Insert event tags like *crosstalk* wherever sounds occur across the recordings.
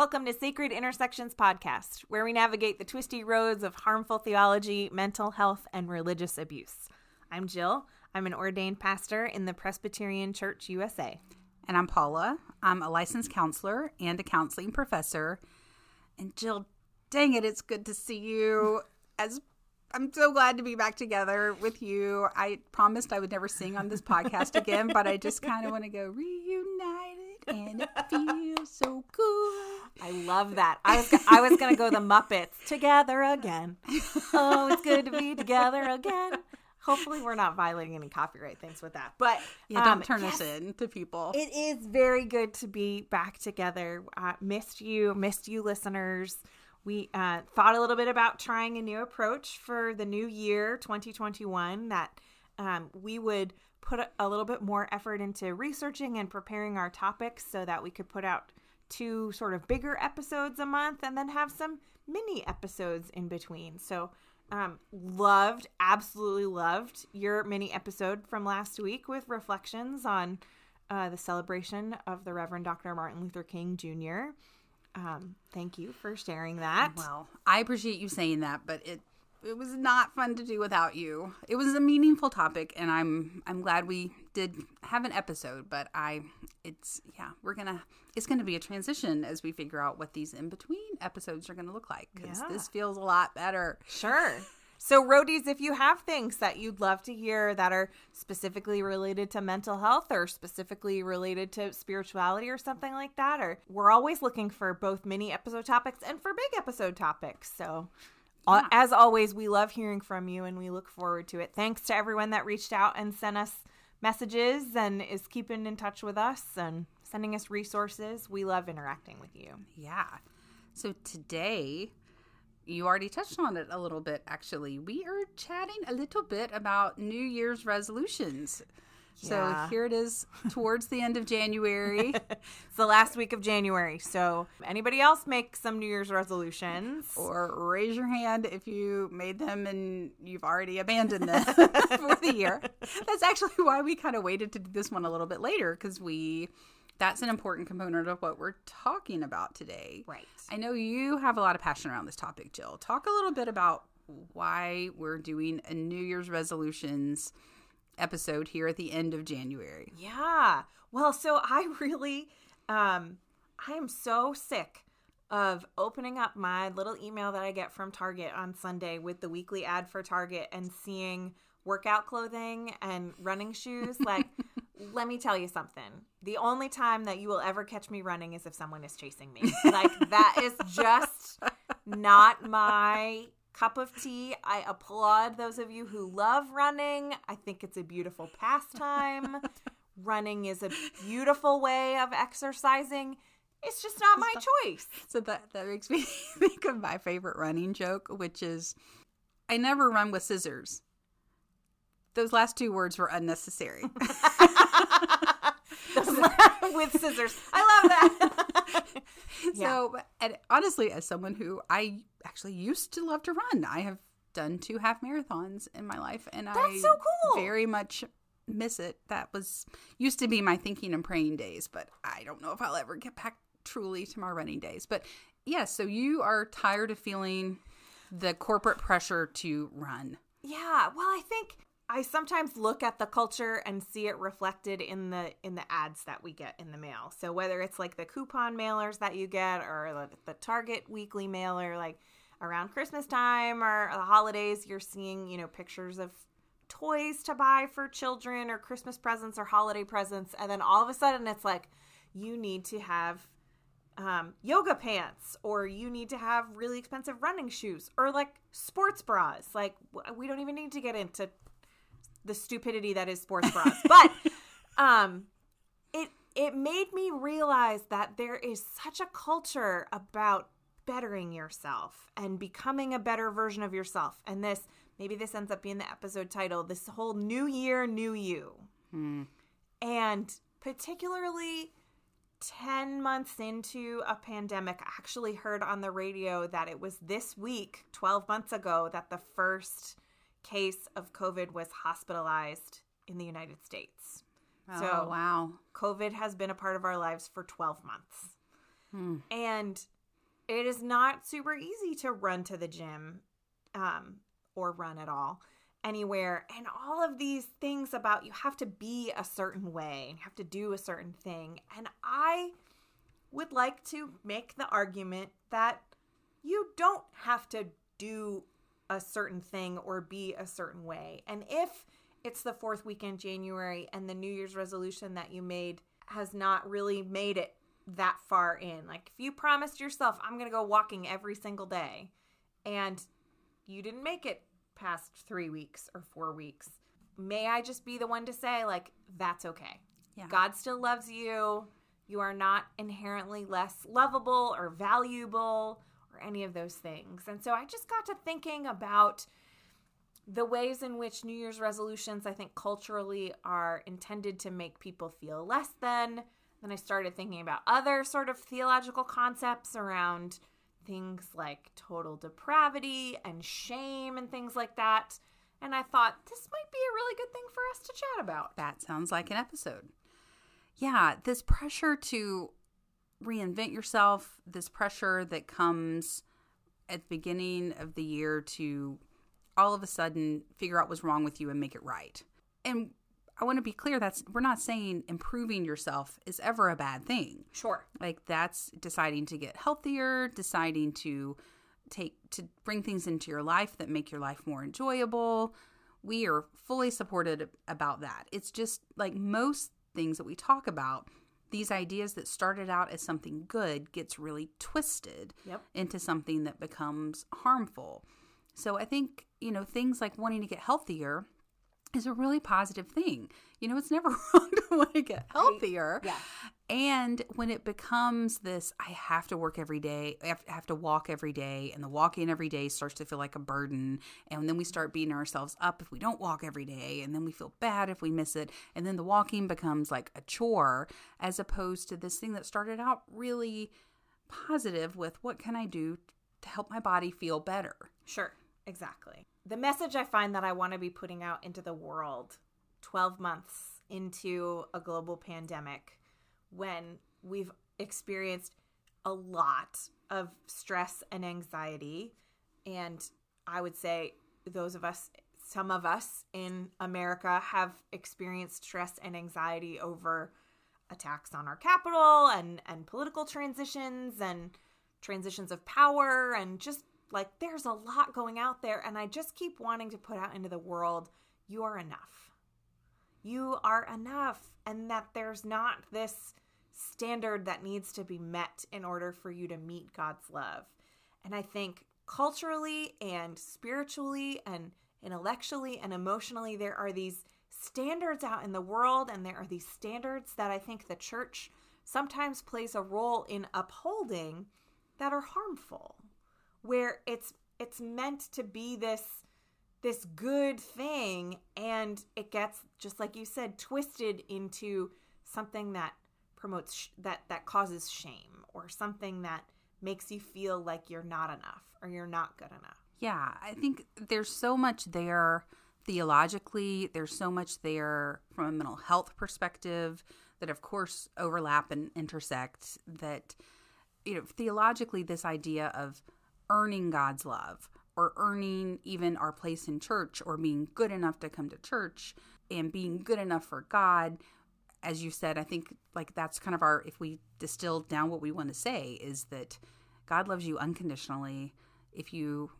Welcome to Sacred Intersections Podcast, where we navigate the twisty roads of harmful theology, mental health, and religious abuse. I'm Jill. I'm an ordained pastor in the Presbyterian Church USA. And I'm Paula. I'm a licensed counselor and a counseling professor. And Jill, dang it, it's good to see you. As I'm so glad to be back together with you. I promised I would never sing on this podcast again, but I just kind of want to go reunited and it feels so good. I love that. I was I was gonna go the Muppets together again. Oh, it's good to be together again. Hopefully, we're not violating any copyright things with that. But yeah, don't um, turn yes, us in to people. It is very good to be back together. Uh, missed you, missed you, listeners. We uh, thought a little bit about trying a new approach for the new year, 2021. That um, we would put a little bit more effort into researching and preparing our topics so that we could put out two sort of bigger episodes a month and then have some mini episodes in between. So, um, loved, absolutely loved your mini episode from last week with reflections on uh, the celebration of the Reverend Dr. Martin Luther King Jr. Um, thank you for sharing that. Well, I appreciate you saying that, but it it was not fun to do without you. It was a meaningful topic and I'm I'm glad we did have an episode, but I it's yeah, we're going to it's to be a transition as we figure out what these in between episodes are going to look like cuz yeah. this feels a lot better. Sure. So, roadies, if you have things that you'd love to hear that are specifically related to mental health or specifically related to spirituality or something like that, or we're always looking for both mini episode topics and for big episode topics. So, Uh, yeah. As always, we love hearing from you and we look forward to it. Thanks to everyone that reached out and sent us messages and is keeping in touch with us and sending us resources. We love interacting with you. Yeah. So today, you already touched on it a little bit, actually. We are chatting a little bit about New Year's resolutions. Yeah. So here it is towards the end of January. *laughs* it's the last week of January. So anybody else make some New Year's resolutions? Or raise your hand if you made them and you've already abandoned them *laughs* *laughs* for the year. That's actually why we kind of waited to do this one a little bit later because we that's an important component of what we're talking about today. Right. I know you have a lot of passion around this topic, Jill. Talk a little bit about why we're doing a New Year's resolutions episode here at the end of January. Yeah. Well, so I really um I am so sick of opening up my little email that I get from Target on Sunday with the weekly ad for Target and seeing workout clothing and running shoes *laughs* like let me tell you something. The only time that you will ever catch me running is if someone is chasing me. Like that is just *laughs* not my cup of tea. I applaud those of you who love running. I think it's a beautiful pastime. *laughs* running is a beautiful way of exercising. It's just not my choice. So that that makes me *laughs* think of my favorite running joke, which is I never run with scissors. Those last two words were unnecessary. *laughs* *laughs* with scissors. I love that. *laughs* so, and honestly, as someone who I actually used to love to run, I have done two half marathons in my life, and That's I so cool. very much miss it. That was used to be my thinking and praying days, but I don't know if I'll ever get back truly to my running days. But yes, yeah, so you are tired of feeling the corporate pressure to run. Yeah, well, I think I sometimes look at the culture and see it reflected in the in the ads that we get in the mail. So whether it's like the coupon mailers that you get or the, the Target weekly mailer like around Christmas time or the holidays you're seeing, you know, pictures of toys to buy for children or Christmas presents or holiday presents and then all of a sudden it's like you need to have um, yoga pants or you need to have really expensive running shoes or like sports bras. Like we don't even need to get into the stupidity that is sports bras. *laughs* but um it it made me realize that there is such a culture about bettering yourself and becoming a better version of yourself. And this maybe this ends up being the episode title, this whole new year, new you. Hmm. And particularly 10 months into a pandemic, I actually heard on the radio that it was this week, 12 months ago, that the first case of COVID was hospitalized in the United States. Oh, so, wow. COVID has been a part of our lives for 12 months. And it is not super easy to run to the gym um, or run at all anywhere. And all of these things about you have to be a certain way and you have to do a certain thing. And I would like to make the argument that you don't have to do a certain thing or be a certain way. And if it's the fourth weekend January and the New Year's resolution that you made has not really made it that far in. Like if you promised yourself I'm going to go walking every single day and you didn't make it past 3 weeks or 4 weeks, may I just be the one to say like that's okay. Yeah. God still loves you. You are not inherently less lovable or valuable or any of those things. And so I just got to thinking about the ways in which New Year's resolutions, I think, culturally are intended to make people feel less than. Then I started thinking about other sort of theological concepts around things like total depravity and shame and things like that. And I thought this might be a really good thing for us to chat about. That sounds like an episode. Yeah, this pressure to reinvent yourself, this pressure that comes at the beginning of the year to all of a sudden figure out what's wrong with you and make it right. And I want to be clear that's we're not saying improving yourself is ever a bad thing. Sure. Like that's deciding to get healthier, deciding to take to bring things into your life that make your life more enjoyable. We are fully supported about that. It's just like most things that we talk about, these ideas that started out as something good gets really twisted Yep. into something that becomes harmful. So I think, you know, things like wanting to get healthier is a really positive thing. You know, it's never *laughs* wrong to want to get healthier. Yeah. And when it becomes this, I have to work every day, I have- I have to walk every day, and the walking every day starts to feel like a burden. And then we start mm-hmm. beating ourselves up if we don't walk every day, and then we feel bad if we miss it. And then the walking becomes like a chore, as opposed to this thing that started out really positive with what can I do to help my body feel better? Sure, exactly. The message I find that I want to be putting out into the world 12 months into a global pandemic when we've experienced a lot of stress and anxiety. And I would say those of us, some of us in America, have experienced stress and anxiety over attacks on our capital and, and political transitions and transitions of power and just like there's a lot going out there and I just keep wanting to put out into the world you are enough. You are enough and that there's not this standard that needs to be met in order for you to meet God's love. And I think culturally and spiritually and intellectually and emotionally there are these standards out in the world and there are these standards that I think the church sometimes plays a role in upholding that are harmful where it's it's meant to be this this good thing and it gets just like you said twisted into something that promotes sh- that that causes shame or something that makes you feel like you're not enough or you're not good enough Yeah, I think there's so much there theologically, there's so much there from a mental health perspective that, of course, overlap and intersect. That, you know, theologically, this idea of earning God's love or earning even our place in church or being good enough to come to church and being good enough for God. As you said, I think like that's kind of our, if we distill down what we want to say, is that God loves you unconditionally. If you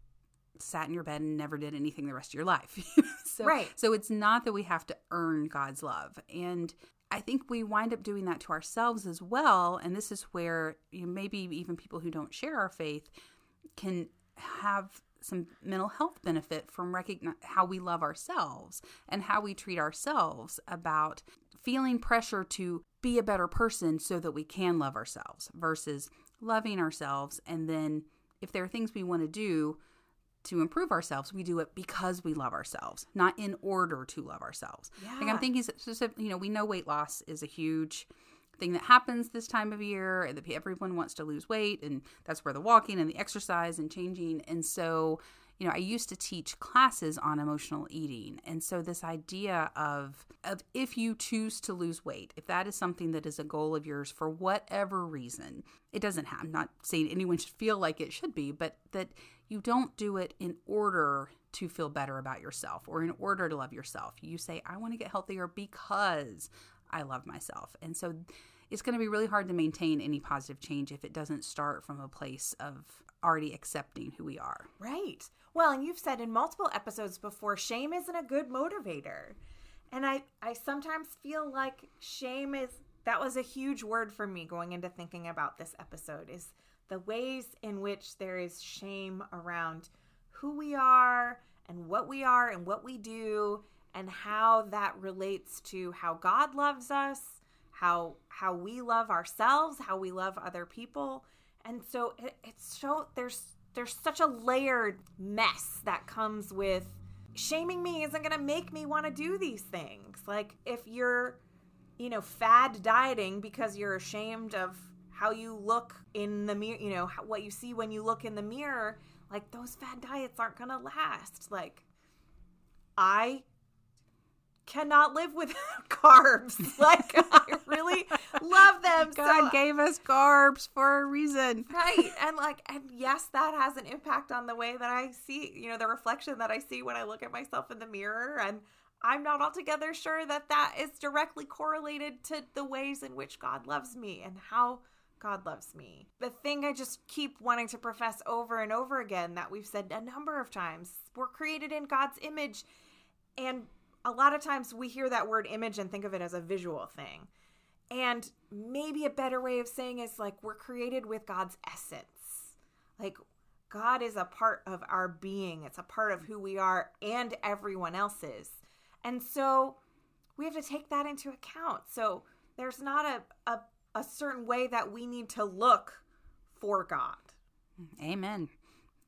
sat in your bed and never did anything the rest of your life. *laughs* so, Right. So it's not that we have to earn God's love. And I think we wind up doing that to ourselves as well. And this is where you know, maybe even people who don't share our faith can have some mental health benefit from recognize how we love ourselves and how we treat ourselves about feeling pressure to be a better person so that we can love ourselves versus loving ourselves and then if there are things we want to do to improve ourselves, we do it because we love ourselves, not in order to love ourselves. Yeah. Like I'm thinking, you know, we know weight loss is a huge thing that happens this time of year, everyone wants to lose weight, and that's where the walking and the exercise and changing. And so, you know, I used to teach classes on emotional eating. And so this idea of of if you choose to lose weight, if that is something that is a goal of yours for whatever reason, it doesn't have I'm not saying anyone should feel like it should be, but that you don't do it in order to feel better about yourself or in order to love yourself. You say, I want to get healthier because I love myself. And so it's going to be really hard to maintain any positive change if it doesn't start from a place of already accepting who we are. Right. Well, and you've said in multiple episodes before, shame isn't a good motivator. And I, I sometimes feel like shame is that was a huge word for me going into thinking about this episode is the ways in which there is shame around who we are and what we are and what we do and how that relates to how God loves us, how how we love ourselves, how we love other people. And so it, it's so there's there's such a layered mess that comes with shaming me isn't going to make me want to do these things. Like if you're you know fad dieting because you're ashamed of how you look in the mirror, you know, what you see when you look in the mirror, like those fad diets aren't going to last. Like I cannot live without *laughs* carbs. *laughs* Like I really love them. God so, gave us carbs for a reason. Right. And like and yes, that has an impact on the way that I see, you know, the reflection that I see when I look at myself in the mirror and I'm not altogether sure that that is directly correlated to the ways in which God loves me and how God loves me. The thing I just keep wanting to profess over and over again that we've said a number of times, we're created in God's image and a lot of times we hear that word image and think of it as a visual thing. And maybe a better way of saying is like we're created with God's essence. Like God is a part of our being, it's a part of who we are and everyone else's. And so we have to take that into account. So there's not a, a, a certain way that we need to look for God. Amen.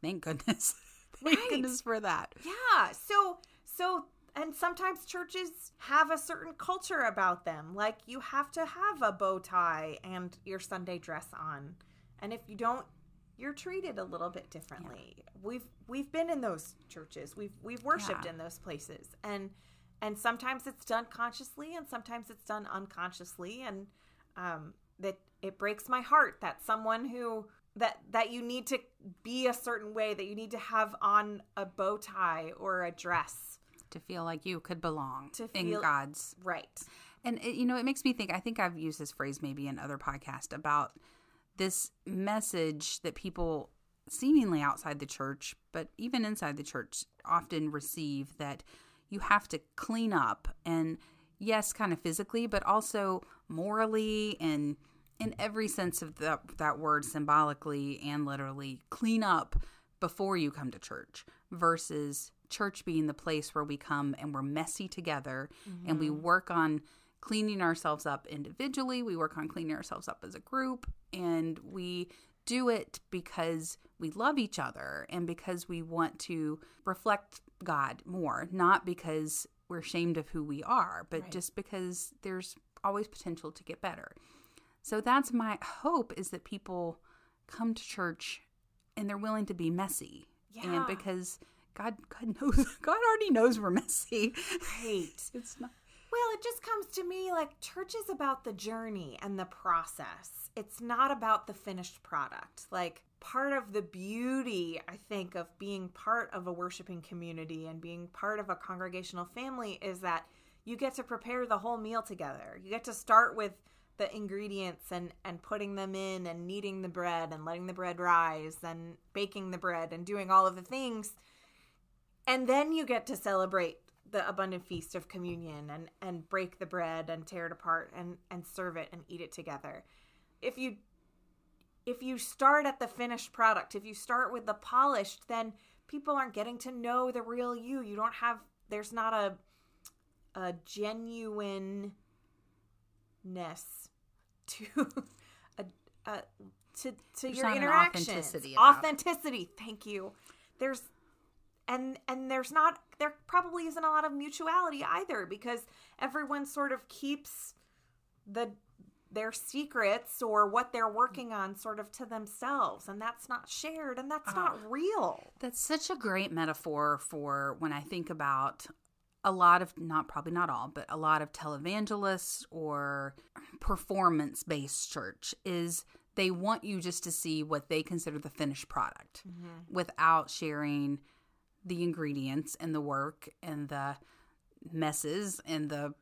Thank goodness. *laughs* Thank Right. goodness for that. Yeah. So so and sometimes churches have a certain culture about them. Like you have to have a bow tie and your Sunday dress on. And if you don't, you're treated a little bit differently. We've we've been in those churches. We've we've worshiped Yeah. in those places. And and sometimes it's done consciously and sometimes it's done unconsciously and um that it breaks my heart that someone who that that you need to be a certain way that you need to have on a bow tie or a dress To feel like you could belong To in God's right And it, you know, it makes me think. I think I've used this phrase maybe in other podcasts about this message that people seemingly outside the church, but even inside the church, often receive that you have to clean up, and yes, kind of physically, but also morally and in every sense of the, that word, symbolically and literally, clean up before you come to church versus church being the place where we come and we're messy together and we mm-hmm. work on cleaning ourselves up individually, we work on cleaning ourselves up as a group, and we do it because we love each other and because we want to reflect God more, not because we're ashamed of who we are, but Right. just because there's always potential to get better. So that's my hope is that people come to church and they're willing to be messy. Yeah. And because God God knows *laughs* God already knows we're messy. right. *laughs* It's not well it just comes to me like church is about the journey and the process. It's not about the finished product. Like part of the beauty i think of being part of a worshiping community and being part of a congregational family is that you get to prepare the whole meal together. You get to start with the ingredients and and putting them in and kneading the bread and letting the bread rise and baking the bread and doing all of the things and then you get to celebrate the abundant feast of communion and and break the bread and tear it apart and and serve it and eat it together. If you if you start at the finished product if you start with the polished then people aren't getting to know the real you. You don't have there's not a a genuineness to *laughs* a, a to to your not an authenticity authenticity. Thank you. There's and and there's not there probably isn't a lot of mutuality either because everyone sort of keeps the their secrets or what they're working on sort of to themselves and that's not shared and that's not ah. real. That's such a great metaphor for when I think about a lot of not probably not all, but a lot of televangelists or performance based church is they want you just to see what they consider the finished product mm-hmm. without sharing the ingredients and the work and the messes and the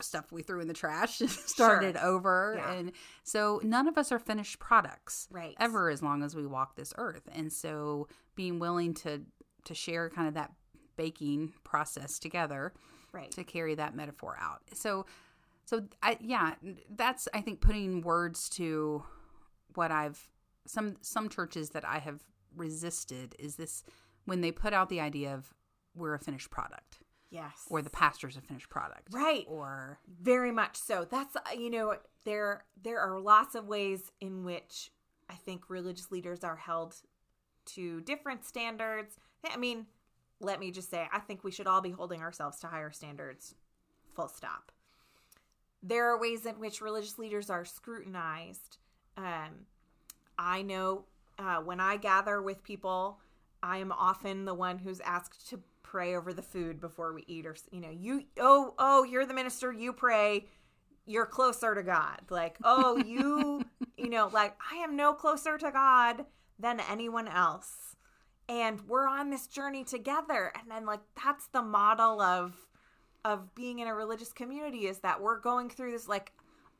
stuff we threw in the trash and *laughs* started over. Yeah. and so none of us are finished products Right. ever as long as we walk this earth. And so being willing to to share kind of that baking process together right. to carry that metaphor out. So so i yeah that's i think putting words to what i've some some churches that i have resisted is this when they put out the idea of we're a finished product yes or the pastor's a finished product Right. or Very much so. That's uh, you know there there are lots of ways in which I think religious leaders are held to different standards. I mean, let me just say I think we should all be holding ourselves to higher standards. Full stop. There are ways in which religious leaders are scrutinized. Um, I know uh, when I gather with people, I am often the one who's asked to pray over the food before we eat, or you know, you oh oh you're the minister, you pray, you're closer to God. Like oh *laughs* you you know like I am no closer to God than anyone else, and we're on this journey together. And then like that's the model of of being in a religious community is that we're going through this like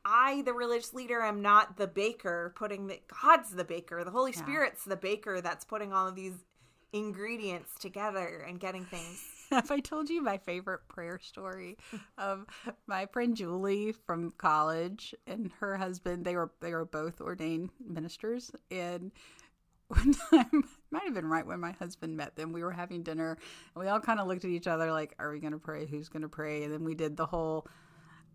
I, the religious leader, am not the baker putting the God's the baker. The Holy Spirit's the baker that's putting all of these ingredients together and getting things. *laughs* Have I told you my favorite prayer story of my friend Julie from college and her husband? They were they were both ordained ministers, and *laughs* one time might have been right when my husband met them. We were having dinner, and we all kind of looked at each other like, "Are we going to pray? Who's going to pray?" And then we did the whole.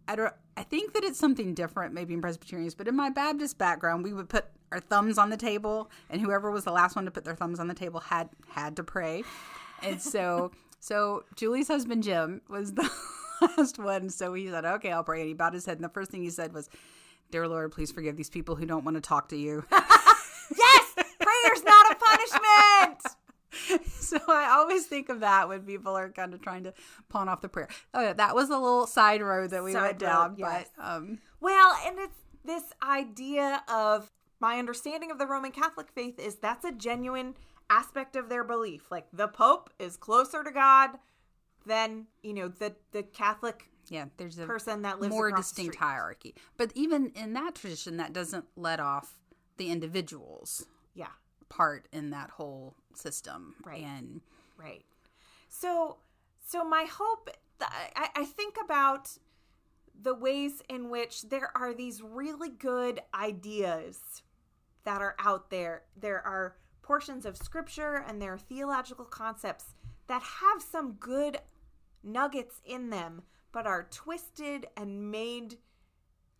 I don't. I think that it's something different, maybe in Presbyterians, but in my Baptist background, we would put our thumbs on the table, and whoever was the last one to put their thumbs on the table had had to pray. And so, *laughs* so Julie's husband Jim was the *laughs* last one. So he said, "Okay, I'll pray." And he bowed his head, and the first thing he said was, "Dear Lord, please forgive these people who don't want to talk to you." *laughs* Yes, prayer's not a punishment. *laughs* so I always think of that when people are kind of trying to pawn off the prayer. Oh, yeah, that was a little side road that we Side went road, down, yes. but um, Well, and it's this idea of my understanding of the Roman Catholic faith is that's a genuine aspect of their belief. Like the Pope is closer to God than you know the the Catholic yeah, there's a person that lives more distinct hierarchy. But even in that tradition, that doesn't let off the individuals Yeah. Part in that whole system. Right. And Right. So, so my hope, I, I think about the ways in which there are these really good ideas that are out there. There are portions of scripture and there are theological concepts that have some good nuggets in them, but are twisted and made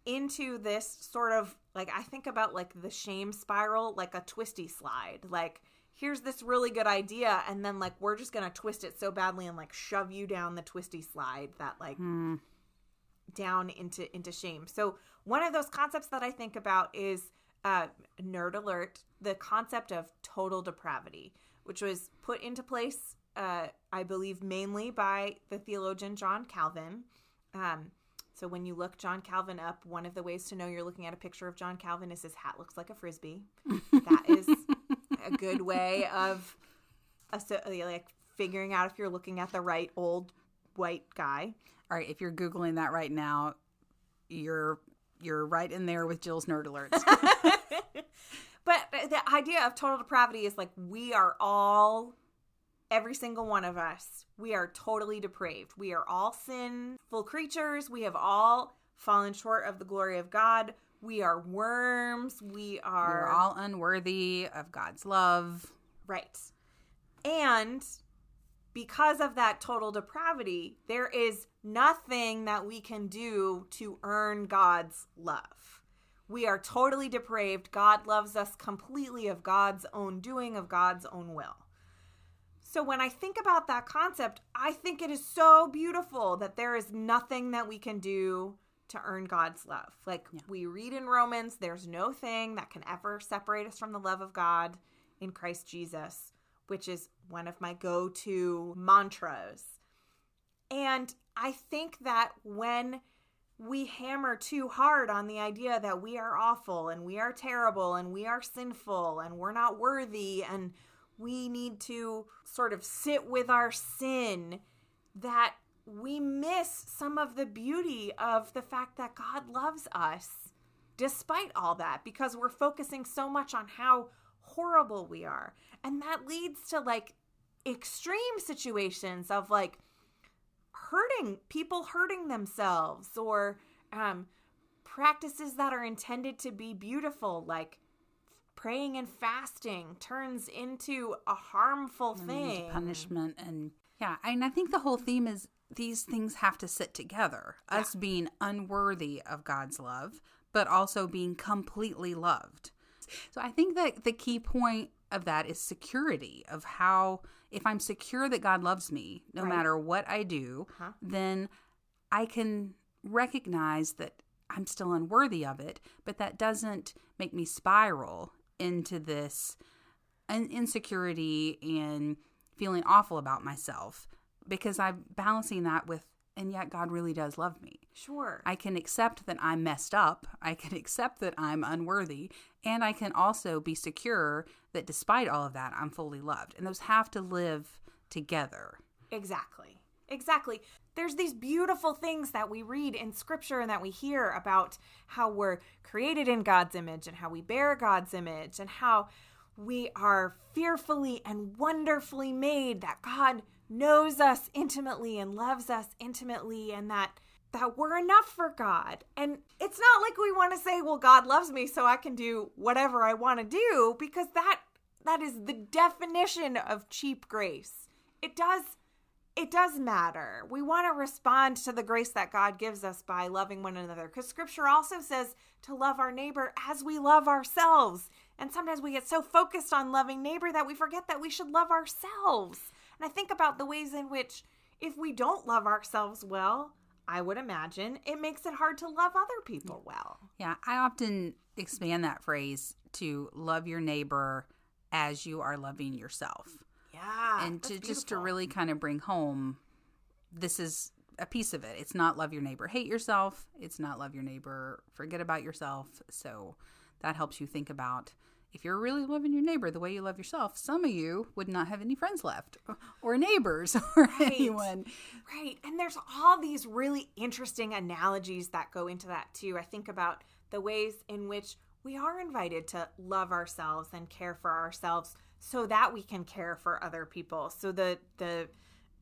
into this sort of like I think about like the shame spiral, like a twisty slide. Like here's this really good idea, and then like we're just gonna twist it so badly and like shove you down the twisty slide that like down into into shame. So one of those concepts that I think about is uh, nerd alert, the concept of total depravity, which was put into place, uh, I believe, mainly by the theologian John Calvin. Um, so when you look John Calvin up, one of the ways to know you're looking at a picture of John Calvin is his hat looks like a frisbee. that is a good way of like figuring out if you're looking at the right old white guy. all right, if you're googling that right now, you're you're right in there with Jill's nerd alerts. *laughs* *laughs* But the idea of total depravity is like we are all, every single one of us, we are totally depraved. We are all sinful creatures. We have all fallen short of the glory of God. We are worms. We are We're all unworthy of God's love. Right. And because of that total depravity, there is nothing that we can do to earn God's love. We are totally depraved. God loves us completely of God's own doing, of God's own will. So when I think about that concept, I think it is so beautiful that there is nothing that we can do to earn God's love. Like we read in Romans, there's no thing that can ever separate us from the love of God in Christ Jesus, which is one of my go to mantras. And I think that when we hammer too hard on the idea that we are awful and we are terrible and we are sinful and we're not worthy and we need to sort of sit with our sin, that we miss some of the beauty of the fact that God loves us despite all that because we're focusing so much on how horrible we are. And that leads to like extreme situations of like hurting people hurting themselves or um, practices that are intended to be beautiful like praying and fasting turns into a harmful thing punishment and yeah and i think the whole theme is these things have to sit together yeah. us being unworthy of god's love but also being completely loved so i think that the key point of that is security of how if I'm secure that God loves me no right. matter what I do, huh then I can recognize that I'm still unworthy of it, but that doesn't make me spiral into this insecurity and feeling awful about myself because I'm balancing that with and yet God really does love me. Sure. I can accept that I'm messed up. I can *laughs* accept that I'm unworthy. And I can also be secure that despite all of that, I'm fully loved. And those have to live together. Exactly. Exactly. There's these beautiful things that we read in scripture and that we hear about how we're created in God's image and how we bear God's image and how we are fearfully and wonderfully made, that God knows us intimately and loves us intimately and that that we're enough for God. And it's not like we want to say, well, God loves me so I can do whatever I want to do because that that is the definition of cheap grace. It does it does matter. We want to respond to the grace that God gives us by loving one another because scripture also says to love our neighbor as we love ourselves. And sometimes we get so focused on loving neighbor that we forget that we should love ourselves. And I think about the ways in which, if we don't love ourselves well, I would imagine it makes it hard to love other people well. Yeah, I often expand that phrase to love your neighbor as you are loving yourself. Yeah. And to just to really kind of bring home this is a piece of it. It's not love your neighbor, hate yourself. It's not love your neighbor, forget about yourself. So that helps you think about if you're really loving your neighbor the way you love yourself, some of you would not have any friends left or neighbors *laughs* or right. anyone. Right. And there's all these really interesting analogies that go into that too. I think about the ways in which we are invited to love ourselves and care for ourselves so that we can care for other people. So the the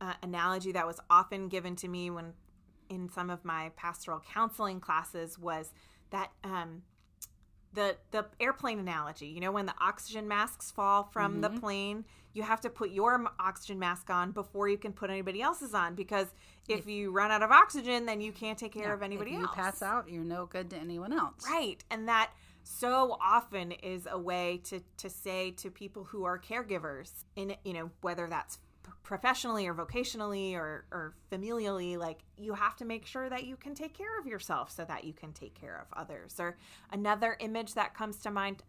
uh, analogy that was often given to me when in some of my pastoral counseling classes was that um, the the airplane analogy you know when the oxygen masks fall from mm-hmm. the plane you have to put your oxygen mask on before you can put anybody else's on because if, if you run out of oxygen then you can't take care yeah, of anybody if you else pass out you're no good to anyone else right and that so often is a way to to say to people who are caregivers in you know whether that's professionally or vocationally or, or familially like you have to make sure that you can take care of yourself so that you can take care of others. Or another image that comes to mind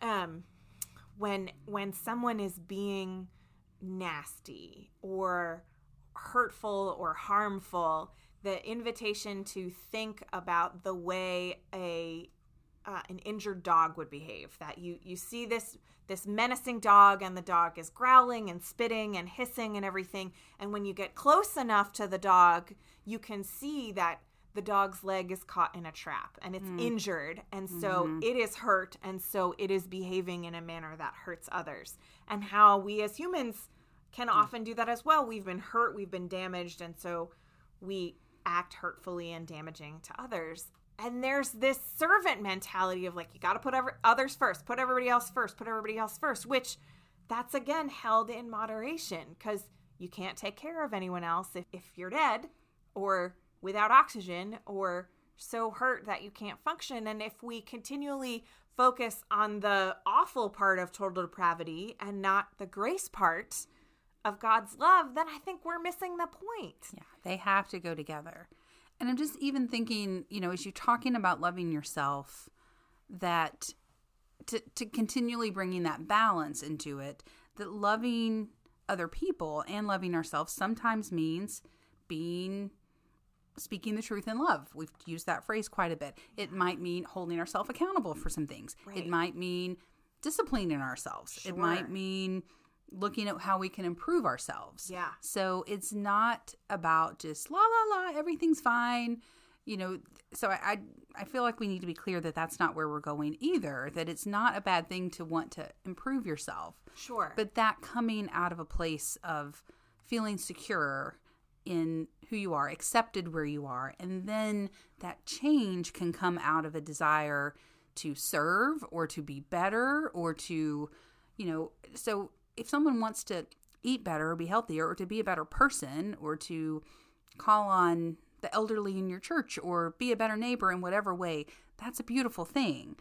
um, when when someone is being nasty or hurtful or harmful the invitation to think about the way a uh, an injured dog would behave that you you see this this menacing dog and the dog is growling and spitting and hissing and everything and when you get close enough to the dog you can see that the dog's leg is caught in a trap and it's mm. injured and so mm-hmm. it is hurt and so it is behaving in a manner that hurts others and how we as humans can mm. often do that as well we've been hurt we've been damaged and so we act hurtfully and damaging to others and there's this servant mentality of like you got to put every, others first put everybody else first put everybody else first which that's again held in moderation because you can't take care of anyone else if, if you're dead or without oxygen or so hurt that you can't function. And if we continually focus on the awful part of total depravity and not the grace part of God's love then I think we're missing the point. Yeah they have to go together And I'm just even thinking, you know, as you're talking about loving yourself, that to, to continually bringing that balance into it, that loving other people and loving ourselves sometimes means being speaking the truth in love. We've used that phrase quite a bit. It might mean holding ourselves accountable for some things. Right. It might mean disciplining ourselves. It might mean looking at how we can improve ourselves. Yeah. So it's not about just la la la, everything's fine. You know, so I, I I feel like we need to be clear that that's not where we're going either. That it's not a bad thing to want to improve yourself, Sure. but that coming out of a place of feeling secure in who you are, accepted where you are, and then that change can come out of a desire to serve or to be better or to, you know, so if someone wants to eat better or be healthier or to be a better person or to call on the elderly in your church or be a better neighbor in whatever way, that's a beautiful thing.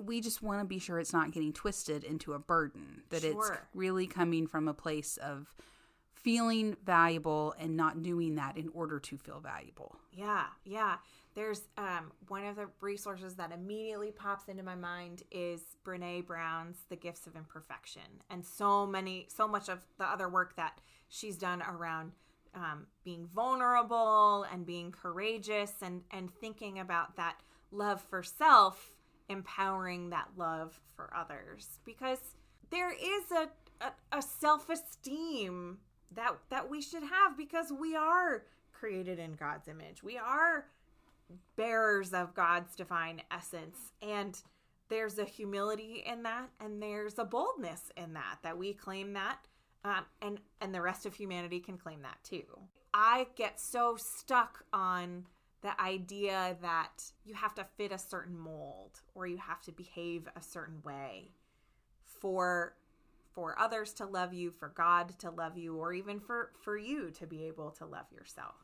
We just want to be sure it's not getting twisted into a burden, that it's really coming from a place of feeling valuable and not doing that in order to feel valuable. Yeah, yeah. There's um, one of the resources that immediately pops into my mind is Brene Brown's The Gifts of Imperfection, and so many, so much of the other work that she's done around um, being vulnerable and being courageous, and and thinking about that love for self, empowering that love for others, because there is a a, a self esteem that that we should have because we are created in God's image. We are bearers of God's divine essence and there's a humility in that and there's a boldness in that that we claim that um, and and the rest of humanity can claim that too. I get so stuck on the idea that you have to fit a certain mold or you have to behave a certain way for for others to love you, for God to love you, or even for for you to be able to love yourself.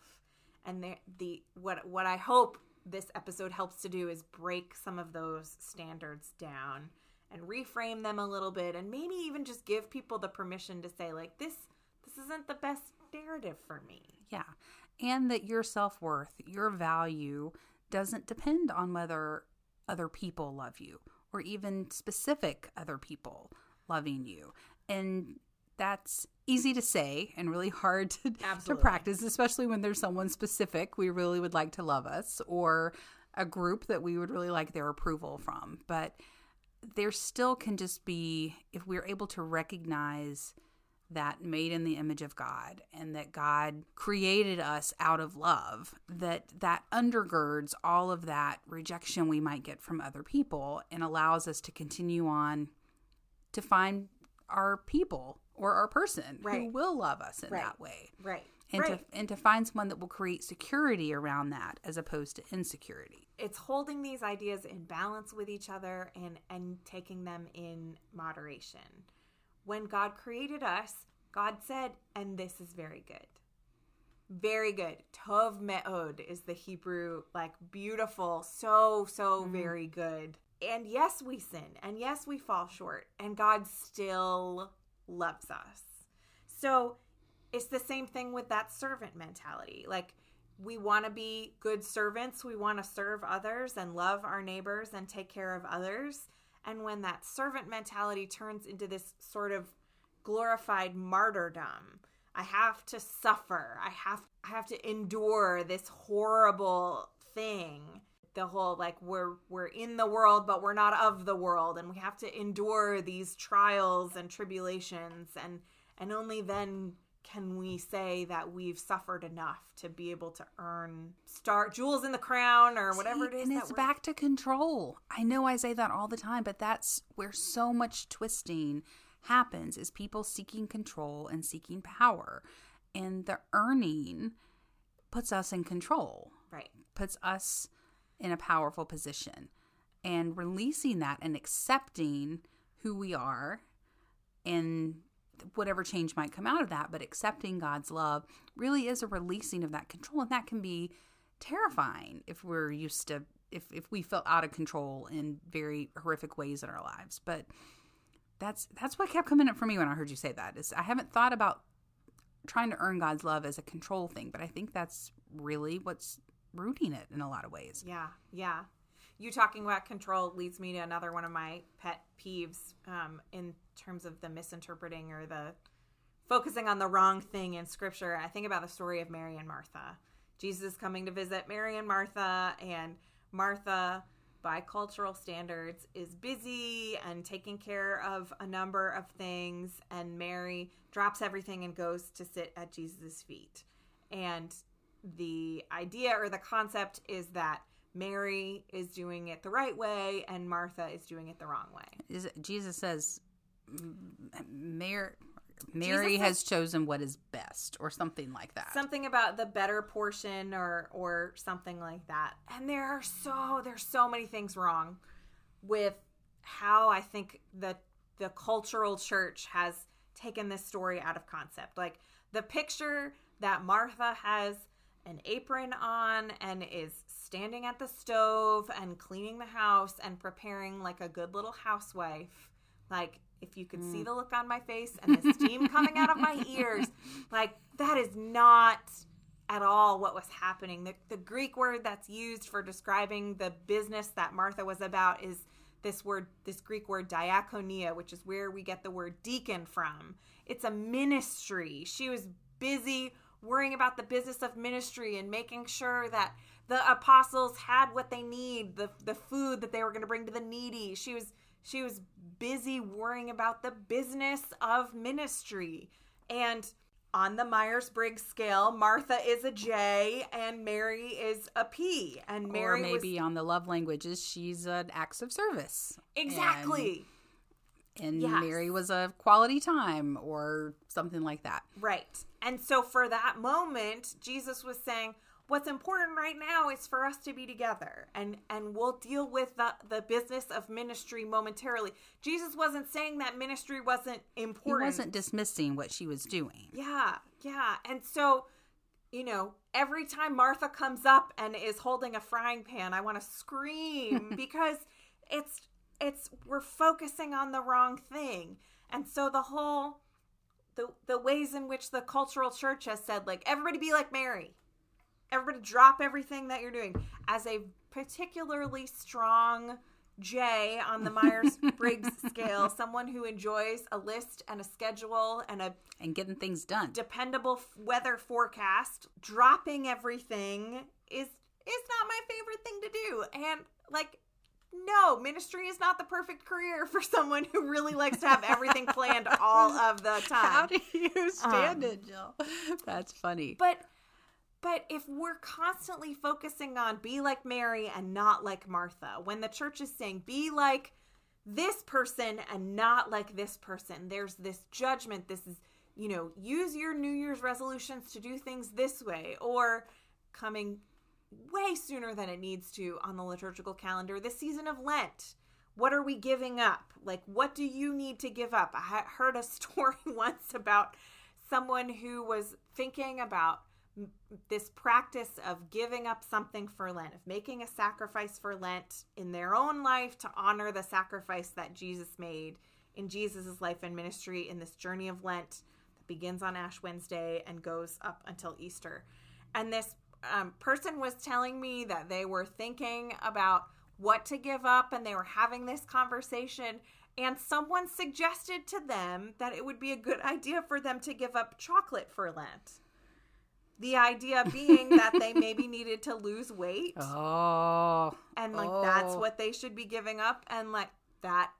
And the, the what what I hope this episode helps to do is break some of those standards down and reframe them a little bit and maybe even just give people the permission to say like this this isn't the best narrative for me. Yeah. And that your self worth, your value doesn't depend on whether other people love you or even specific other people loving you. And that's easy to say and really hard to, to practice, especially when there's someone specific we really would like to love us or a group that we would really like their approval from. But there still can just be, if we're able to recognize that made in the image of God and that God created us out of love that that undergirds all of that rejection we might get from other people and allows us to continue on to find our people or our person who will love us in Right. that way Right. and right. to and to find someone that will create security around that as opposed to insecurity it's holding these ideas in balance with each other and and taking them in moderation. When God created us, God said, and this is very good. Very good. Tov me'od is the Hebrew, like beautiful, so, so mm-hmm. very good. And yes, we sin, and yes, we fall short, and God still loves us. So it's the same thing with that servant mentality. Like, we want to be good servants. We want to serve others and love our neighbors and take care of others. And when that servant mentality turns into this sort of glorified martyrdom, I have to suffer. I have I have to endure this horrible thing. The whole like we're we're in the world but we're not of the world and we have to endure these trials and tribulations and and only then can we say that we've suffered enough to be able to earn star jewels in the crown or whatever See, it is and it's back to control. I know i say that all the time but that's where so much twisting happens is people seeking control and seeking power and the earning puts us in control. Right. Puts us in a powerful position. And releasing that and accepting who we are and whatever change might come out of that but accepting God's love really is a releasing of that control. And that can be terrifying if we're used to if if we felt out of control in very horrific ways in our lives. But that's that's what kept coming up for me when I heard you say that is I haven't thought about trying to earn God's love as a control thing but I think that's really what's rooting it in a lot of ways. Yeah, yeah. You talking about control leads me to another one of my pet peeves um, in terms of the misinterpreting or the focusing on the wrong thing in scripture. I think about the story of Mary and Martha. Jesus coming to visit Mary and Martha, and Martha, by cultural standards, is busy and taking care of a number of things, and Mary drops everything and goes to sit at Jesus' feet. And the idea or the concept is that Mary is doing it the right way and Martha is doing it the wrong way. Is it, Jesus says, Mary, Mary Jesus has says- chosen what is best, or something like that. Something about the better portion or or something like that. And there are so there's so many things wrong with how I think the the cultural church has taken this story out of concept. Like the picture that Martha has an apron on and is standing at the stove and cleaning the house and preparing like a good little housewife. Like if you could see mm. the look on my face and the steam coming out of my *laughs* ears, like that is not at all what was happening. The, the Greek word that's used for describing the business that Martha was about is this word, this Greek word diakonia, which is where we get the word deacon from. It's a ministry. She was busy worrying about the business of ministry and making sure that the apostles had what they need, the the food that they were going to bring to the needy. She was she was busy worrying about the business of ministry. And on the Myers Briggs scale, Martha is a J and Mary is a P. And or Mary was maybe on the love languages, she's an acts of service. exactly And Yes. Mary was a quality time or something like that. right. And so for that moment, Jesus was saying, what's important right now is for us to be together and and we'll deal with the, the business of ministry momentarily jesus wasn't saying that ministry wasn't important He wasn't dismissing what she was doing. Yeah, yeah. And so, you know, every time Martha comes up and is holding a frying pan, I want to scream *laughs* because it's it's we're focusing on the wrong thing. And so the whole the the ways in which the cultural church has said like everybody be like Mary. Everybody drop everything that you're doing as a particularly strong J on the Myers Briggs *laughs* scale, someone who enjoys a list and a schedule and a And getting things done. dependable f- weather forecast, dropping everything is is not my favorite thing to do. And like no, ministry is not the perfect career for someone who really likes to have everything planned all of the *laughs* time. How do you stand Um, it, Jill? That's funny. But but if we're constantly focusing on be like Mary and not like Martha, when the church is saying be like this person and not like this person, there's this judgment. This is, you know, use your New Year's resolutions to do things this way, or coming way sooner than it needs to on the liturgical calendar, the season of Lent. What are we giving up? Like, what do you need to give up? I heard a *laughs* story once about someone who was thinking about this practice of giving up something for Lent, of making a sacrifice for Lent in their own life to honor the sacrifice that Jesus made in Jesus' life and ministry in this journey of Lent that begins on Ash Wednesday and goes up until Easter. And this um, person was telling me that they were thinking about what to give up and they were having this conversation and someone suggested to them that it would be a good idea for them to give up chocolate for Lent. The idea *laughs* being that they maybe needed to lose weight oh, and like that's oh. what they should be giving up and like that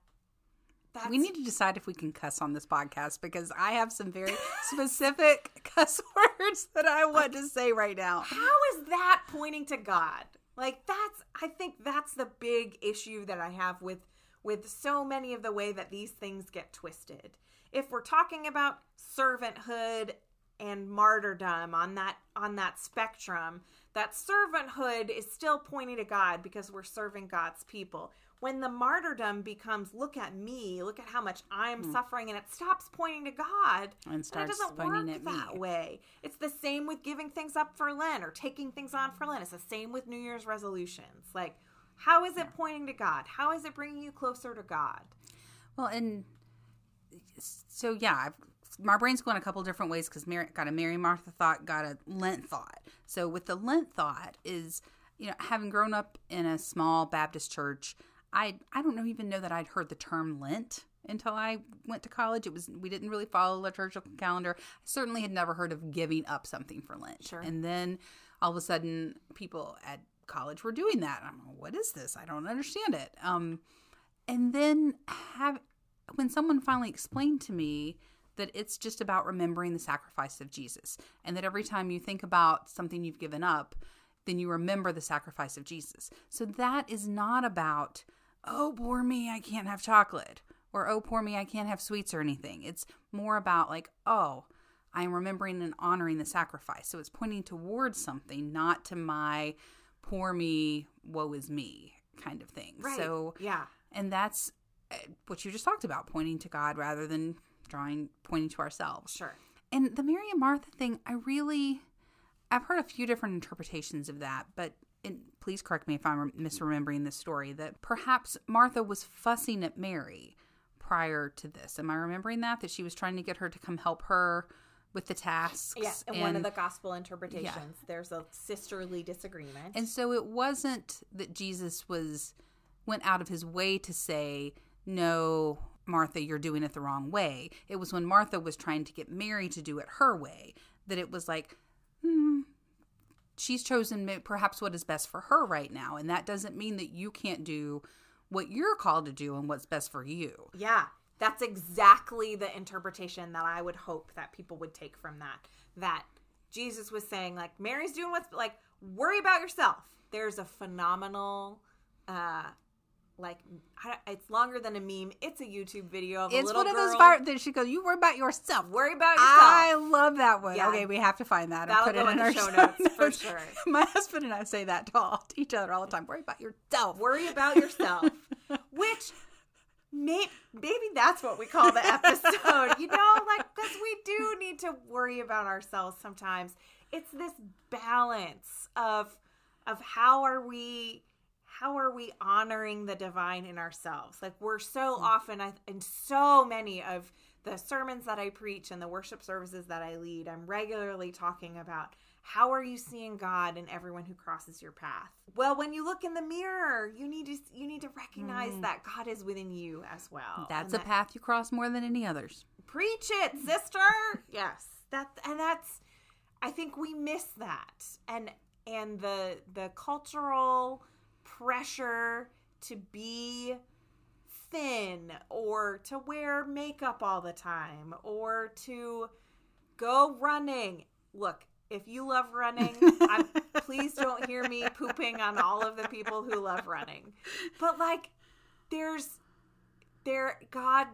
that's we need to decide if we can cuss on this podcast because I have some very specific *laughs* cuss words that I want to say right now. how is that pointing to God? Like that's I think that's the big issue that I have with with so many of the way that these things get twisted. If we're talking about servanthood and martyrdom on that on that spectrum, that servanthood is still pointing to God because we're serving God's people. When the martyrdom becomes look at me, look at how much I'm hmm. suffering and it stops pointing to God, And then it starts doesn't pointing work at me. that way. It's the same with giving things up for Lent or taking things on for Lent. It's the same with New Year's resolutions. Like, how is it pointing to God? How is it bringing you closer to God? Well, and so yeah, I've my brain's going a couple different ways because Mary got a Mary Martha thought, got a Lent thought. So with the Lent thought is, you know, having grown up in a small Baptist church, I I don't know even know that I'd heard the term Lent until I went to college. It was we didn't really follow the liturgical calendar. I certainly had never heard of giving up something for Lent. Sure. And then all of a sudden, people at college were doing that. I'm like, what is this? I don't understand it. Um, and then have when someone finally explained to me that it's just about remembering the sacrifice of Jesus, and that every time you think about something you've given up, then you remember the sacrifice of Jesus. So that is not about, oh, poor me, I can't have chocolate, or oh, poor me, I can't have sweets or anything. It's more about, like, oh, I'm remembering and honoring the sacrifice. So it's pointing towards something, not to my poor me, woe is me kind of thing. Right. So, yeah. and that's uh, what you just talked about, pointing to God rather than drawing, pointing to ourselves. Sure. And the Mary and Martha thing, I really, I've heard a few different interpretations of that, but and please correct me if I'm misremembering this story, that perhaps Martha was fussing at Mary prior to this. Am I remembering that? That she was trying to get her to come help her with the tasks. Yeah, in one of the gospel interpretations, there's a sisterly disagreement. And so it wasn't that Jesus was went out of his way to say, "No, Martha, you're doing it the wrong way." It was when Martha was trying to get Mary to do it her way that it was like, hmm, she's chosen perhaps what is best for her right now, and that doesn't mean that you can't do what you're called to do and what's best for you. yeah, that's exactly the interpretation that I would hope that people would take from that. That Jesus was saying, like, Mary's doing what's like, worry about yourself. There's a phenomenal, uh, like, it's longer than a meme. It's a YouTube video of a It's little one of those viral that she goes, "You worry about yourself." Worry about yourself. I love that one. Yeah. Okay, we have to find that and That'll put go it in, in our the show notes for sure. *laughs* My husband and I say that to, all, to each other all the time. Worry about yourself. worry about yourself *laughs* which may, maybe that's what we call the episode you know like because we do need to worry about ourselves sometimes it's this balance of of how are we how are we honoring the divine in ourselves? Like we're so mm. often I, in so many of the sermons that i preach and the worship services that i lead i'm regularly talking about how are you seeing god in everyone who crosses your path? Well when you look in the mirror you need to you need to recognize mm. that god is within you as well That's And a that- path you cross more than any others. preach it *laughs* sister. Yes. That and that's i think we miss that. And and the the cultural pressure to be thin or to wear makeup all the time or to go running. Look if you love running I'm, *laughs* please don't hear me pooping on all of the people who love running. But like there's there god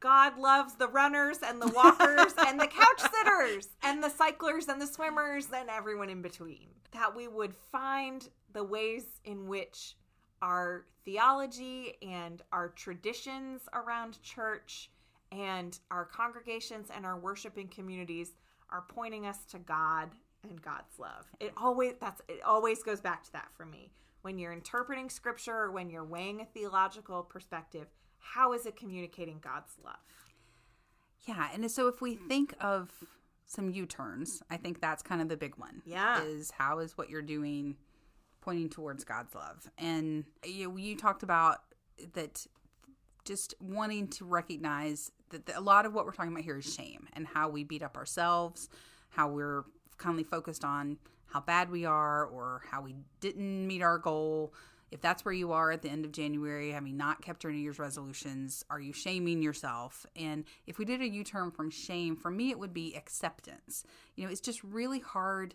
god loves the runners and the walkers and the couch *laughs* sitters and the cyclers and the swimmers and everyone in between that we would find the ways in which our theology and our traditions around church and our congregations and our worshiping communities are pointing us to God and God's love. It always that's it always goes back to that for me. When you're interpreting scripture or when you're weighing a theological perspective, how is it communicating God's love? Yeah, and so if we think of some U-turns, I think that's kind of the big one. Yeah. Is how is what you're doing pointing towards God's love. And you you talked about that just wanting to recognize that the, a lot of what we're talking about here is shame and how we beat up ourselves, how we're kindly focused on how bad we are or how we didn't meet our goal. If that's where you are at the end of January, having not kept your New Year's resolutions, are you shaming yourself? And if we did a U turn from shame, for me, it would be acceptance. You know, it's just really hard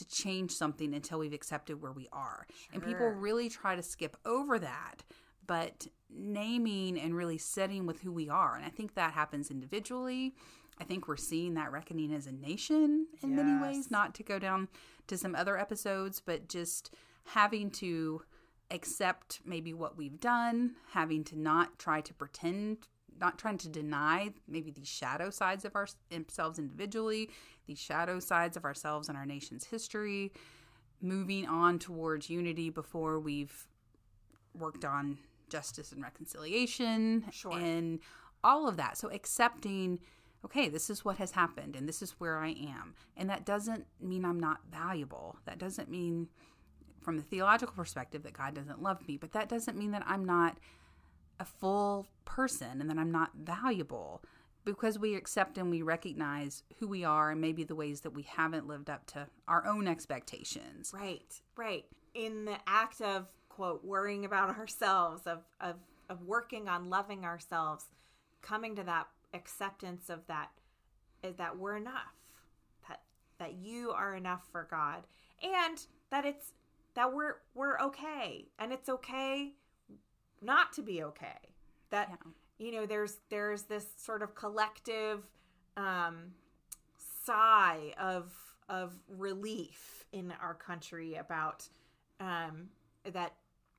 to change something until we've accepted where we are. And people really try to skip over that. But naming and really setting with who we are. And I think that happens individually. I think we're seeing that reckoning as a nation in many ways, not to go down to some other episodes, but just having to accept maybe what we've done, having to not try to pretend, not trying to deny maybe these shadow sides of ourselves individually, these shadow sides of ourselves and our nation's history, moving on towards unity before we've worked on justice and reconciliation Sure. and all of that. So accepting okay, this is what has happened and this is where I am. And that doesn't mean I'm not valuable. That doesn't mean, from the theological perspective, that God doesn't love me, but that doesn't mean that I'm not a full person and that I'm not valuable because we accept and we recognize who we are and maybe the ways that we haven't lived up to our own expectations. Right, right. In the act of quote worrying about ourselves, of of of working on loving ourselves, coming to that acceptance of that is that we're enough. That that you are enough for God. And that it's that we're we're okay. And it's okay not to be okay. That yeah you know there's there's this sort of collective um, sigh of of relief in our country about um, that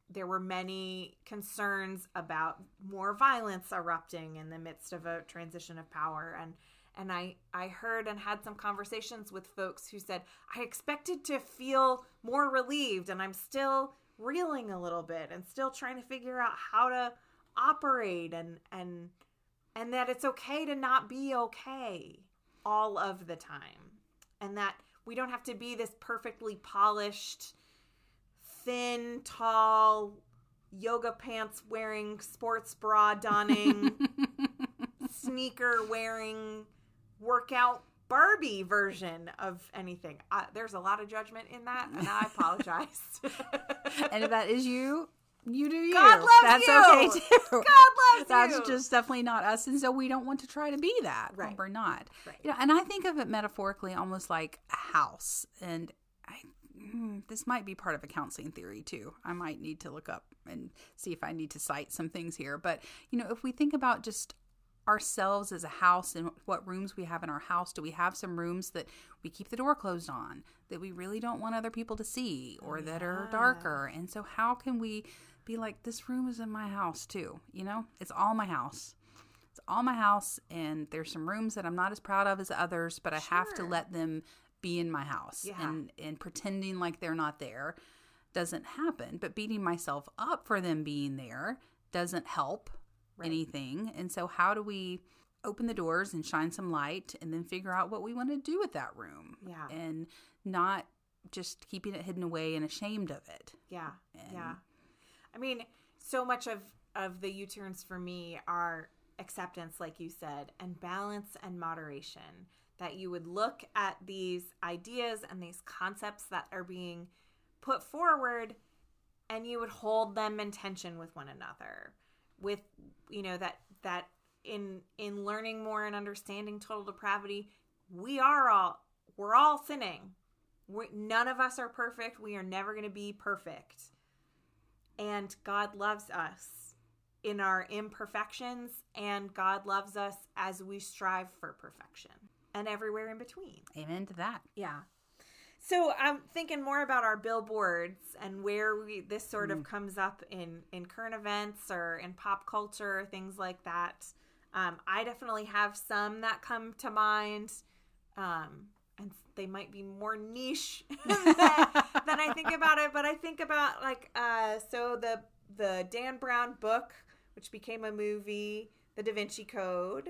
there were many concerns about more violence erupting in the midst of a transition of power and and I I heard and had some conversations with folks who said I expected to feel more relieved and I'm still reeling a little bit and still trying to figure out how to operate and and and that it's okay to not be okay all of the time. And that we don't have to be this perfectly polished thin tall yoga pants wearing sports bra donning *laughs* sneaker wearing workout Barbie version of anything. Uh, there's a lot of judgment in that, and I apologize. *laughs* and if that is you, you do you. God loves you. That's you. okay too. God loves That's you. That's just definitely not us, and so we don't want to try to be that. Right. We're not. Right. You know, and I think of it metaphorically, almost like a house. And I, mm, this might be part of a counseling theory too. I might need to look up and see if I need to cite some things here. But you know, if we think about just ourselves as a house and what rooms we have in our house. Do we have some rooms that we keep the door closed on that we really don't want other people to see oh, or Oh, that are darker? And so, how can we be like, this room is in my house too? You know, it's all my house. It's all my house, and there's some rooms that I'm not as proud of as others, but I have to let them be in my house. Yeah. And and pretending like they're not there doesn't happen. But beating myself up for them being there doesn't help Right. anything. And so, how do we open the doors and shine some light and then figure out what we want to do with that room? Yeah. And not just keeping it hidden away and ashamed of it. Yeah. And- yeah. I mean, so much of of the U-turns for me are acceptance like you said and balance and moderation that you would look at these ideas and these concepts that are being put forward and you would hold them in tension with one another with you know that that in in learning more and understanding total depravity we are all we're all sinning we're, none of us are perfect we are never going to be perfect and god loves us in our imperfections and god loves us as we strive for perfection and everywhere in between Amen to that. yeah. So I'm thinking more about our billboards and where we this sort of comes up in in current events or in pop culture, things like that. Um, I definitely have some that come to mind, um, and they might be more niche *laughs* than, than I think about it. But I think about like uh, so the the Dan Brown book, which became a movie, The Da Vinci Code.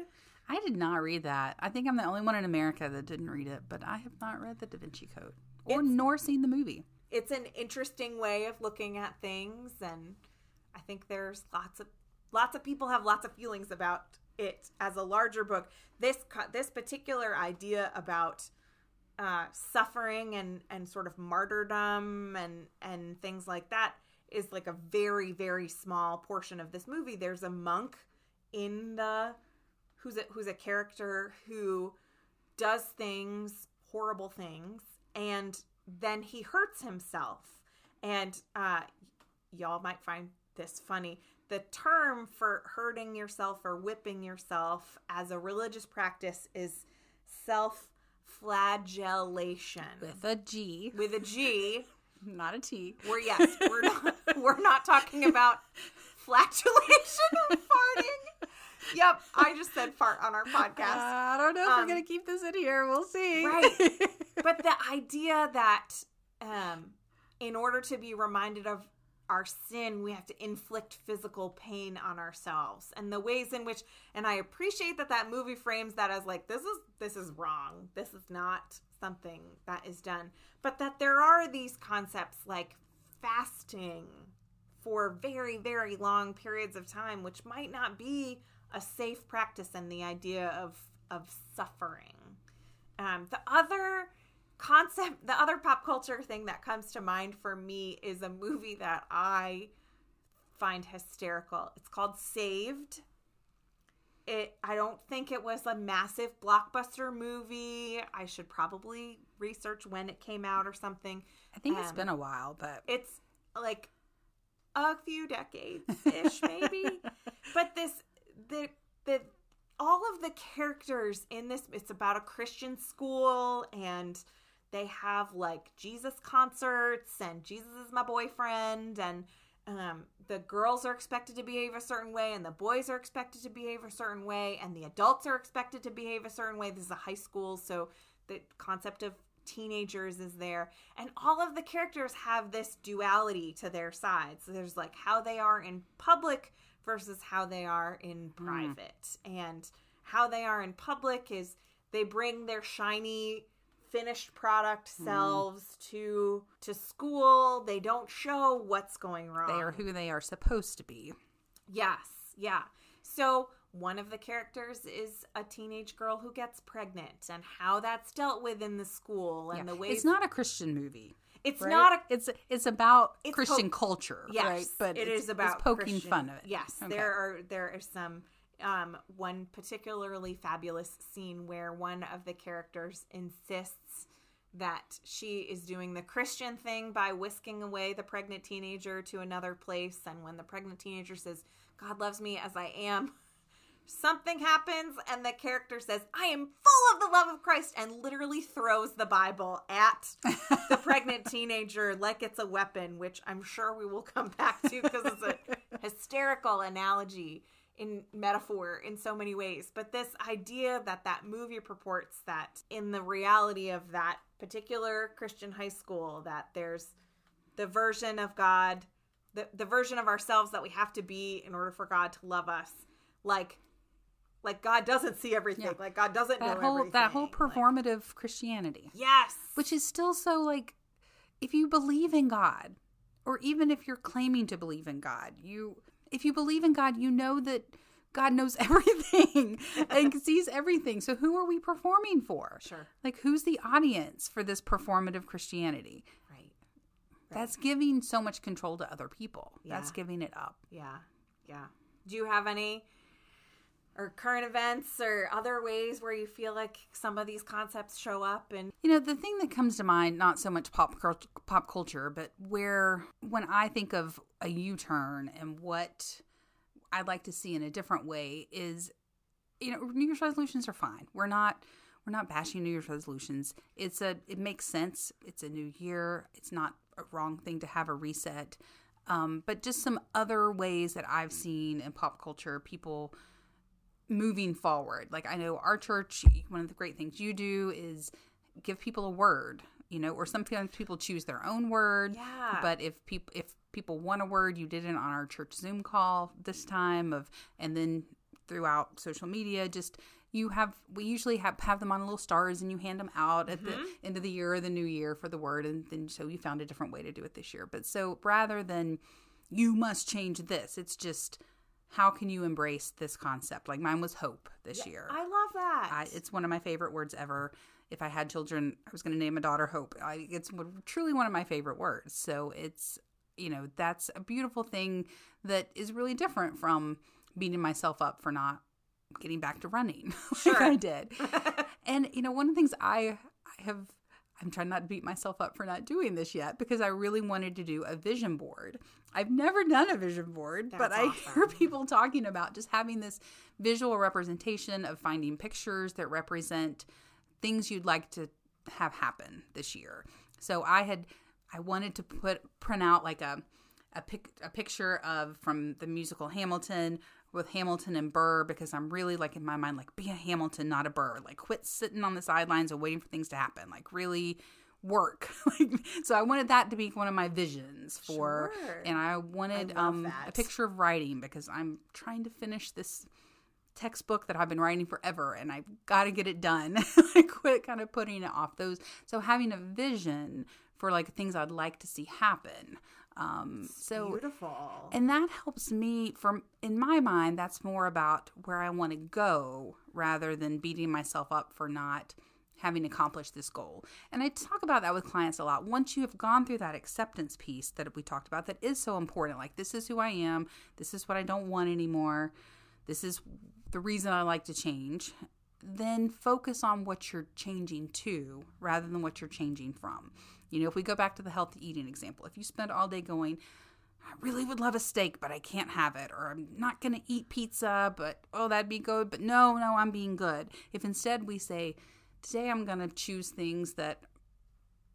I did not read that. I think I'm the only one in America that didn't read it, but I have not read the Da Vinci Code or It's- nor seen the movie. it's an interesting way of looking at things and i think there's lots of lots of people have lots of feelings about it as a larger book this this particular idea about uh, suffering and and sort of martyrdom and and things like that is like a very very small portion of this movie there's a monk in the who's a who's a character who does things horrible things and then he hurts himself. And uh y'all might find this funny. The term for hurting yourself or whipping yourself as a religious practice is self flagellation With a G, with a g. *laughs* Not a T. we're yes we're not *laughs* we're not talking about flatulation or farting yep i just said fart on our podcast I don't know if Um, we're going to keep this in here. We'll see. Right. *laughs* but the idea that um, in order to be reminded of our sin, we have to inflict physical pain on ourselves. And the ways in which and I appreciate that that movie frames that as like this is this is wrong. This is not something that is done. But that there are these concepts like fasting for very very long periods of time which might not be a safe practice and the idea of of suffering. Um, the other concept, the other pop culture thing that comes to mind for me is a movie that I find hysterical. It's called Saved. It I don't think it was a massive blockbuster movie. I should probably research when it came out or something. I think it's been a while, but It's like a few decades ish *laughs* maybe. but this the the all of the characters in this it's about a Christian school and they have like Jesus concerts and Jesus is my boyfriend and um, the girls are expected to behave a certain way and the boys are expected to behave a certain way and the adults are expected to behave a certain way. This is a high school so the concept of teenagers is there. And all of the characters have this duality to their sides. So there's like how they are in public versus how they are in hmm. private and how they are in public is they bring their shiny finished product hmm. selves to to school they don't show what's going wrong they are who they are supposed to be. Yes, yeah. So one of the characters is a teenage girl who gets pregnant, and how that's dealt with in the school, and Yeah. the way It's not a Christian movie. It's right? not a It's it's about It's Christian po- culture, yes, right? But it's, about it's poking Christian- fun of it. Yes, Okay. there are there are some um, one particularly fabulous scene where one of the characters insists that she is doing the Christian thing by whisking away the pregnant teenager to another place, and when the pregnant teenager says, "God loves me as I am." Something happens, and the character says, I am full of the love of Christ, and literally throws the Bible at the *laughs* pregnant teenager like it's a weapon, which I'm sure we will come back to because it's a *laughs* hysterical analogy in metaphor in so many ways. But this idea that that movie purports that in the reality of that particular Christian high school, that there's the version of God, the, the version of ourselves that we have to be in order for God to love us, like like God doesn't see everything, Yeah. like God doesn't that know whole everything. that whole like- performative Christianity, yes, which is still so like, if you believe in God, or even if you're claiming to believe in God, you if you believe in God, you know that God knows *laughs* everything and *laughs* sees everything. So who are we performing for? sure, Like who's the audience for this performative Christianity? right. That's giving so much control to other people. That's giving it up. Yeah. Yeah. Do you have any or current events or other ways where you feel like some of these concepts show up and You know, the thing that comes to mind, not so much pop pop culture, but where when I think of a U-turn and what I'd like to see in a different way is, you know, New Year's resolutions are fine. We're not we're not bashing New Year's resolutions. It's a it makes sense. It's a new year. It's not a wrong thing to have a reset. Um, but just some other ways that I've seen in pop culture, people moving forward. Like I know our church, one of the great things you do is give people a word, you know, or sometimes people choose their own word. Yeah. But if people if people want a word, you did it on our church Zoom call this time of and then throughout social media just you have we usually have have them on little stars and you hand them out at the mm-hmm. end of the year or the new year for the word and then so you found a different way to do it this year but so rather than you must change this it's just how can you embrace this concept like mine was hope this year I love that. I, it's one of my favorite words ever. If I had children, I was going to name a daughter Hope. I, it's truly one of my favorite words. So it's, you know, that's a beautiful thing that is really different from beating myself up for not getting back to running *laughs* Sure. like I did. *laughs* and, you know, one of the things I, I have, I'm trying not to beat myself up for not doing this yet because I really wanted to do a vision board. I've never done a vision board, but That's I hear people talking about just having this visual representation of finding pictures that represent things you'd like to have happen this year. So I had I wanted to put print out like a a pic a picture of from the musical Hamilton with Hamilton and Burr because I'm really like in my mind like be a Hamilton not a Burr like quit sitting on the sidelines and waiting for things to happen like really work. *laughs* like, so I wanted that to be one of my visions for, Sure. and I wanted I um, a picture of writing because I'm trying to finish this textbook that I've been writing forever and I've got to get it done. *laughs* I quit kind of putting it off those. So having a vision for like things I'd like to see happen. Um, so Beautiful. and that helps me from in my mind that's more about where I want to go rather than beating myself up for not having accomplished this goal. And I talk about that with clients a lot. Once you have gone through that acceptance piece that we talked about that is so important like this is who I am, this is what I don't want anymore. This is the reason I like to change. Then focus on what you're changing to rather than what you're changing from. You know, if we go back to the healthy eating example, if you spend all day going, I really would love a steak, but I can't have it. Or I'm not going to eat pizza, but oh, that'd be good. But no, no, I'm being good. If instead we say, today I'm going to choose things that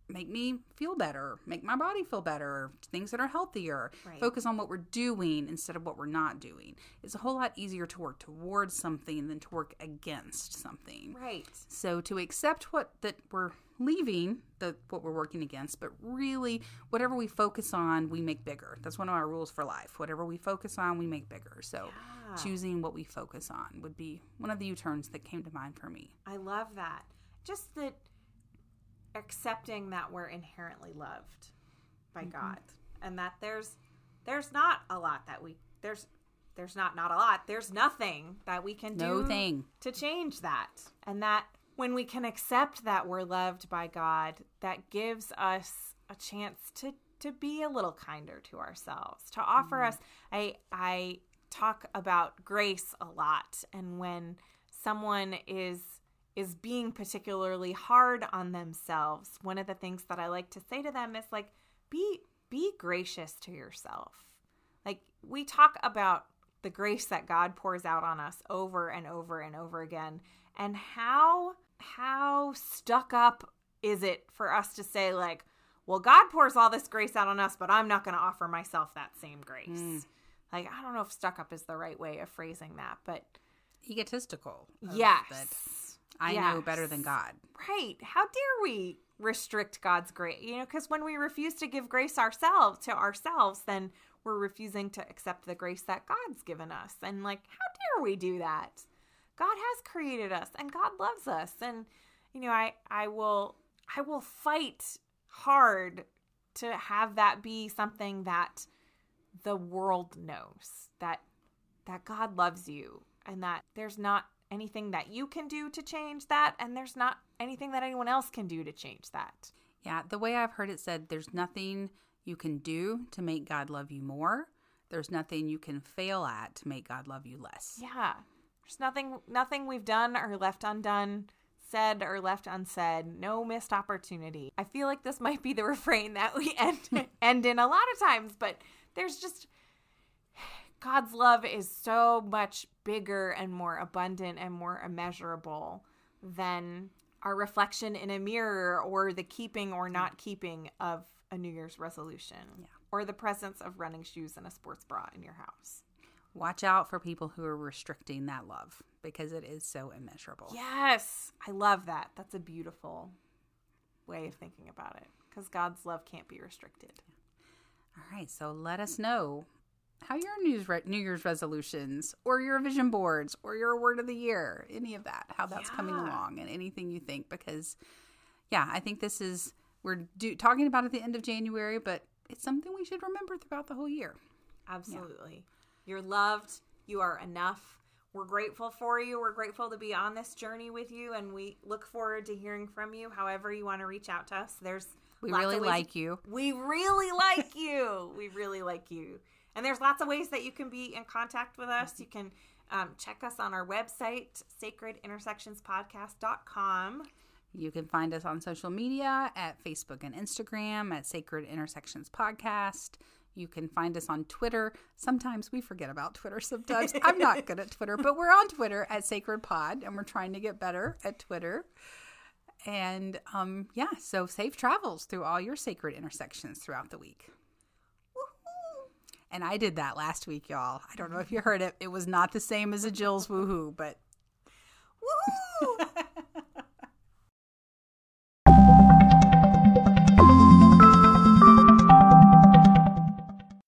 make me feel better, make my body feel better, things that are healthier, Right. focus on what we're doing instead of what we're not doing. It's a whole lot easier to work towards something than to work against something. right. So to accept what that we're leaving, the what we're working against, but really whatever we focus on, we make bigger. That's one of our rules for life. Whatever we focus on, we make bigger. So Yeah. choosing what we focus on would be one of the U-turns that came to mind for me. I love that. Just that accepting that we're inherently loved by Mm-hmm. God and that there's there's not a lot that we there's there's not not a lot. There's nothing that we can No do thing. to change that. And that when we can accept that we're loved by God, that gives us a chance to to be a little kinder to ourselves, to offer us I I talk about grace a lot and when someone is is being particularly hard on themselves, one of the things that I like to say to them is like be be gracious to yourself. Like we talk about the grace that God pours out on us over and over and over again and how how stuck up is it for us to say like well God pours all this grace out on us but I'm not going to offer myself that same grace. Like I don't know if stuck up is the right way of phrasing that, but Egotistical. yes. that I know better than God. Right. How dare we restrict God's grace? You know, because when we refuse to give grace ourselves to ourselves, then we're refusing to accept the grace that God's given us. And like, how dare we do that? God has created us and God loves us. And you know, I I will I will fight hard to have that be something that the world knows that that God loves you and that there's not anything that you can do to change that and there's not anything that anyone else can do to change that. Yeah, the way I've heard it said, there's nothing you can do to make God love you more. There's nothing you can fail at to make God love you less. Yeah. There's nothing nothing we've done or left undone, said or left unsaid, no missed opportunity. I feel like this might be the *laughs* refrain that we end *laughs* end in a lot of times, but there's just God's love is so much bigger and more abundant and more immeasurable than our reflection in a mirror or the keeping or not keeping of a New Year's resolution Yeah. or the presence of running shoes and a sports bra in your house. Watch out for people who are restricting that love because it is so immeasurable. Yes, I love that. That's a beautiful way of thinking about it because God's love can't be restricted. All right, so let us know how your New Year's, re- New Year's resolutions or your vision boards or your word of the year, any of that, how that's coming along and anything you think. Because, yeah, I think this is, we're do, talking about at the end of January, but it's something we should remember throughout the whole year. Absolutely. You're loved. You are enough. We're grateful for you. We're grateful to be on this journey with you, and we look forward to hearing from you. However, you want to reach out to us, there's We really like you. We really like you. We really like you. And there's lots of ways that you can be in contact with us. You can um, check us on our website, sacredintersectionspodcast.com. You can find us on social media at Facebook and Instagram at Sacred Intersections Podcast. You can find us on Twitter. Sometimes we forget about Twitter. Sometimes *laughs* I'm not good at Twitter, but we're on Twitter at Sacred Pod, and we're trying to get better at Twitter. And um, yeah, so safe travels through all your sacred intersections throughout the week. And I did that last week, y'all. I don't know if you heard it. It was not the same as a Jill's woohoo, but woohoo! *laughs* *laughs*